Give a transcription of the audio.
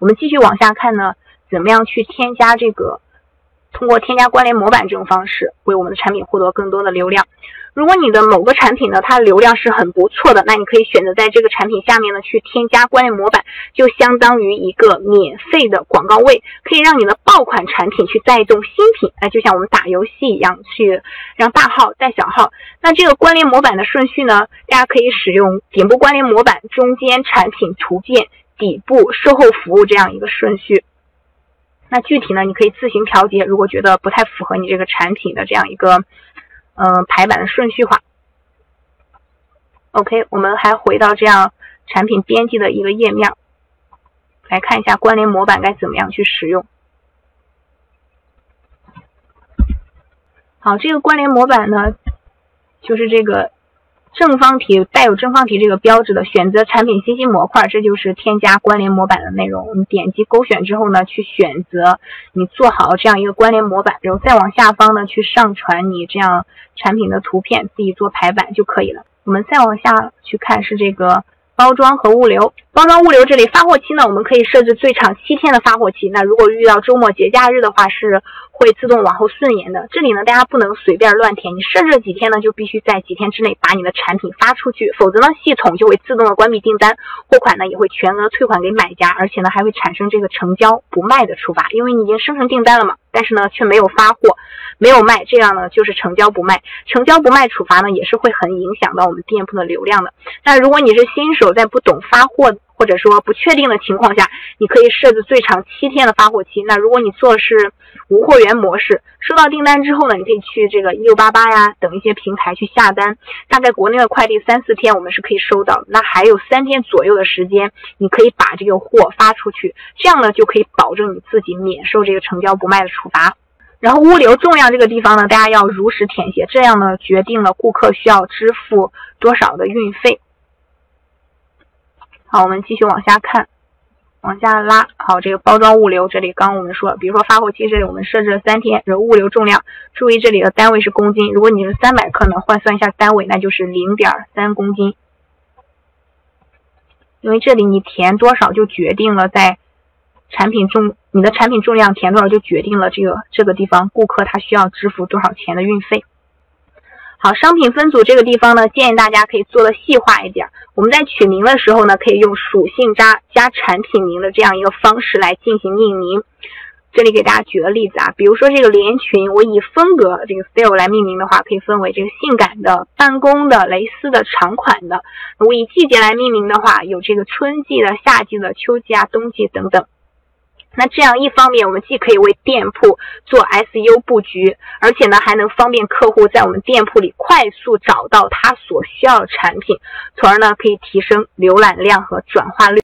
我们继续往下看呢，怎么样去添加这个？通过添加关联模板这种方式，为我们的产品获得更多的流量。如果你的某个产品呢，它流量是很不错的，那你可以选择在这个产品下面呢去添加关联模板，就相当于一个免费的广告位，可以让你的爆款产品去带动新品。哎，就像我们打游戏一样，去让大号带小号。那这个关联模板的顺序呢，大家可以使用顶部关联模板、中间产品图片、底部售后服务这样一个顺序。那具体呢，你可以自行调节。如果觉得不太符合你这个产品的这样一个，嗯，排版的顺序化，OK，我们还回到这样产品编辑的一个页面，来看一下关联模板该怎么样去使用。好，这个关联模板呢，就是这个。正方体带有正方体这个标志的，选择产品信息模块，这就是添加关联模板的内容。你点击勾选之后呢，去选择你做好这样一个关联模板，然后再往下方呢去上传你这样产品的图片，自己做排版就可以了。我们再往下去看是这个。包装和物流，包装物流这里发货期呢，我们可以设置最长七天的发货期。那如果遇到周末节假日的话，是会自动往后顺延的。这里呢，大家不能随便乱填，你设置几天呢，就必须在几天之内把你的产品发出去，否则呢，系统就会自动的关闭订单，货款呢也会全额退款给买家，而且呢还会产生这个成交不卖的处罚，因为你已经生成订单了嘛，但是呢却没有发货。没有卖，这样呢就是成交不卖，成交不卖处罚呢也是会很影响到我们店铺的流量的。那如果你是新手，在不懂发货或者说不确定的情况下，你可以设置最长七天的发货期。那如果你做的是无货源模式，收到订单之后呢，你可以去这个一六八八呀等一些平台去下单，大概国内的快递三四天我们是可以收到，那还有三天左右的时间，你可以把这个货发出去，这样呢就可以保证你自己免受这个成交不卖的处罚。然后物流重量这个地方呢，大家要如实填写，这样呢决定了顾客需要支付多少的运费。好，我们继续往下看，往下拉。好，这个包装物流这里，刚我们说，比如说发货期这里我们设置了三天，然后物流重量，注意这里的单位是公斤，如果你是三百克呢，换算一下单位，那就是零点三公斤。因为这里你填多少就决定了在。产品重，你的产品重量填多少就决定了这个这个地方顾客他需要支付多少钱的运费。好，商品分组这个地方呢，建议大家可以做的细化一点。我们在取名的时候呢，可以用属性加加产品名的这样一个方式来进行命名。这里给大家举个例子啊，比如说这个连裙，我以风格这个 style 来命名的话，可以分为这个性感的、办公的、蕾丝的、长款的。我以季节来命名的话，有这个春季的、夏季的、秋季啊、冬季等等。那这样一方面，我们既可以为店铺做 SU 布局，而且呢，还能方便客户在我们店铺里快速找到他所需要的产品，从而呢，可以提升浏览量和转化率。